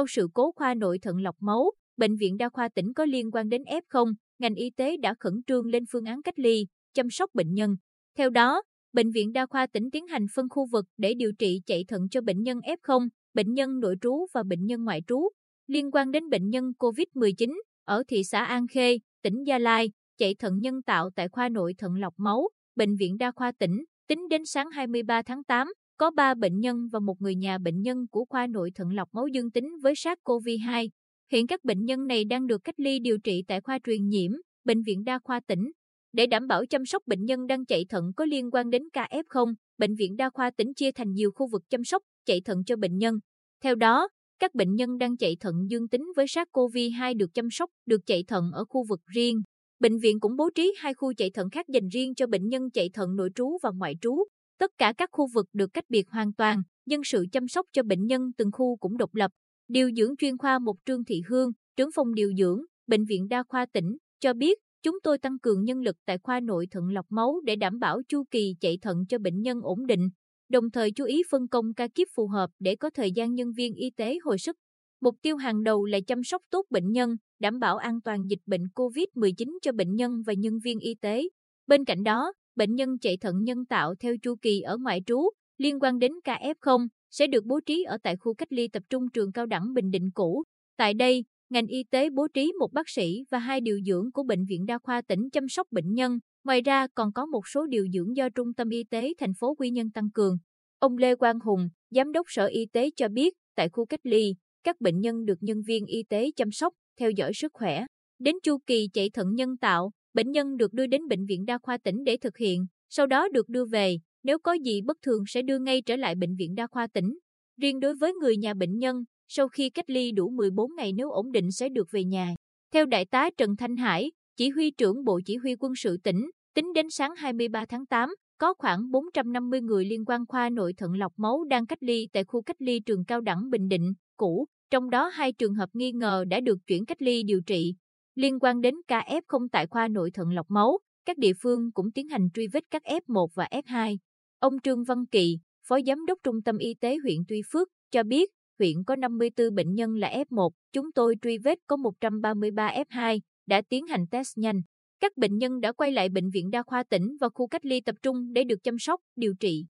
sau sự cố khoa nội thận lọc máu, bệnh viện đa khoa tỉnh có liên quan đến F0, ngành y tế đã khẩn trương lên phương án cách ly, chăm sóc bệnh nhân. Theo đó, bệnh viện đa khoa tỉnh tiến hành phân khu vực để điều trị chạy thận cho bệnh nhân F0, bệnh nhân nội trú và bệnh nhân ngoại trú. Liên quan đến bệnh nhân COVID-19 ở thị xã An Khê, tỉnh Gia Lai, chạy thận nhân tạo tại khoa nội thận lọc máu, bệnh viện đa khoa tỉnh, tính đến sáng 23 tháng 8, có 3 bệnh nhân và một người nhà bệnh nhân của khoa nội thận lọc máu dương tính với SARS-CoV-2. Hiện các bệnh nhân này đang được cách ly điều trị tại khoa truyền nhiễm, bệnh viện đa khoa tỉnh. Để đảm bảo chăm sóc bệnh nhân đang chạy thận có liên quan đến ca F0, bệnh viện đa khoa tỉnh chia thành nhiều khu vực chăm sóc chạy thận cho bệnh nhân. Theo đó, các bệnh nhân đang chạy thận dương tính với SARS-CoV-2 được chăm sóc, được chạy thận ở khu vực riêng. Bệnh viện cũng bố trí hai khu chạy thận khác dành riêng cho bệnh nhân chạy thận nội trú và ngoại trú. Tất cả các khu vực được cách biệt hoàn toàn, nhân sự chăm sóc cho bệnh nhân từng khu cũng độc lập. Điều dưỡng chuyên khoa một Trương Thị Hương, trưởng phòng điều dưỡng, Bệnh viện Đa khoa tỉnh, cho biết, chúng tôi tăng cường nhân lực tại khoa nội thận lọc máu để đảm bảo chu kỳ chạy thận cho bệnh nhân ổn định, đồng thời chú ý phân công ca kíp phù hợp để có thời gian nhân viên y tế hồi sức. Mục tiêu hàng đầu là chăm sóc tốt bệnh nhân, đảm bảo an toàn dịch bệnh COVID-19 cho bệnh nhân và nhân viên y tế. Bên cạnh đó, bệnh nhân chạy thận nhân tạo theo chu kỳ ở ngoại trú liên quan đến KF0 sẽ được bố trí ở tại khu cách ly tập trung trường cao đẳng Bình Định cũ. Tại đây, ngành y tế bố trí một bác sĩ và hai điều dưỡng của bệnh viện đa khoa tỉnh chăm sóc bệnh nhân. Ngoài ra còn có một số điều dưỡng do Trung tâm Y tế thành phố Quy Nhơn tăng cường. Ông Lê Quang Hùng, Giám đốc Sở Y tế cho biết, tại khu cách ly, các bệnh nhân được nhân viên y tế chăm sóc, theo dõi sức khỏe. Đến chu kỳ chạy thận nhân tạo, bệnh nhân được đưa đến bệnh viện đa khoa tỉnh để thực hiện, sau đó được đưa về, nếu có gì bất thường sẽ đưa ngay trở lại bệnh viện đa khoa tỉnh. Riêng đối với người nhà bệnh nhân, sau khi cách ly đủ 14 ngày nếu ổn định sẽ được về nhà. Theo Đại tá Trần Thanh Hải, chỉ huy trưởng Bộ Chỉ huy quân sự tỉnh, tính đến sáng 23 tháng 8, có khoảng 450 người liên quan khoa nội thận lọc máu đang cách ly tại khu cách ly trường cao đẳng Bình Định, cũ, trong đó hai trường hợp nghi ngờ đã được chuyển cách ly điều trị. Liên quan đến ca F0 tại khoa nội thận lọc máu, các địa phương cũng tiến hành truy vết các F1 và F2. Ông Trương Văn Kỳ, Phó Giám đốc Trung tâm Y tế huyện Tuy Phước, cho biết huyện có 54 bệnh nhân là F1, chúng tôi truy vết có 133 F2, đã tiến hành test nhanh. Các bệnh nhân đã quay lại bệnh viện đa khoa tỉnh và khu cách ly tập trung để được chăm sóc, điều trị.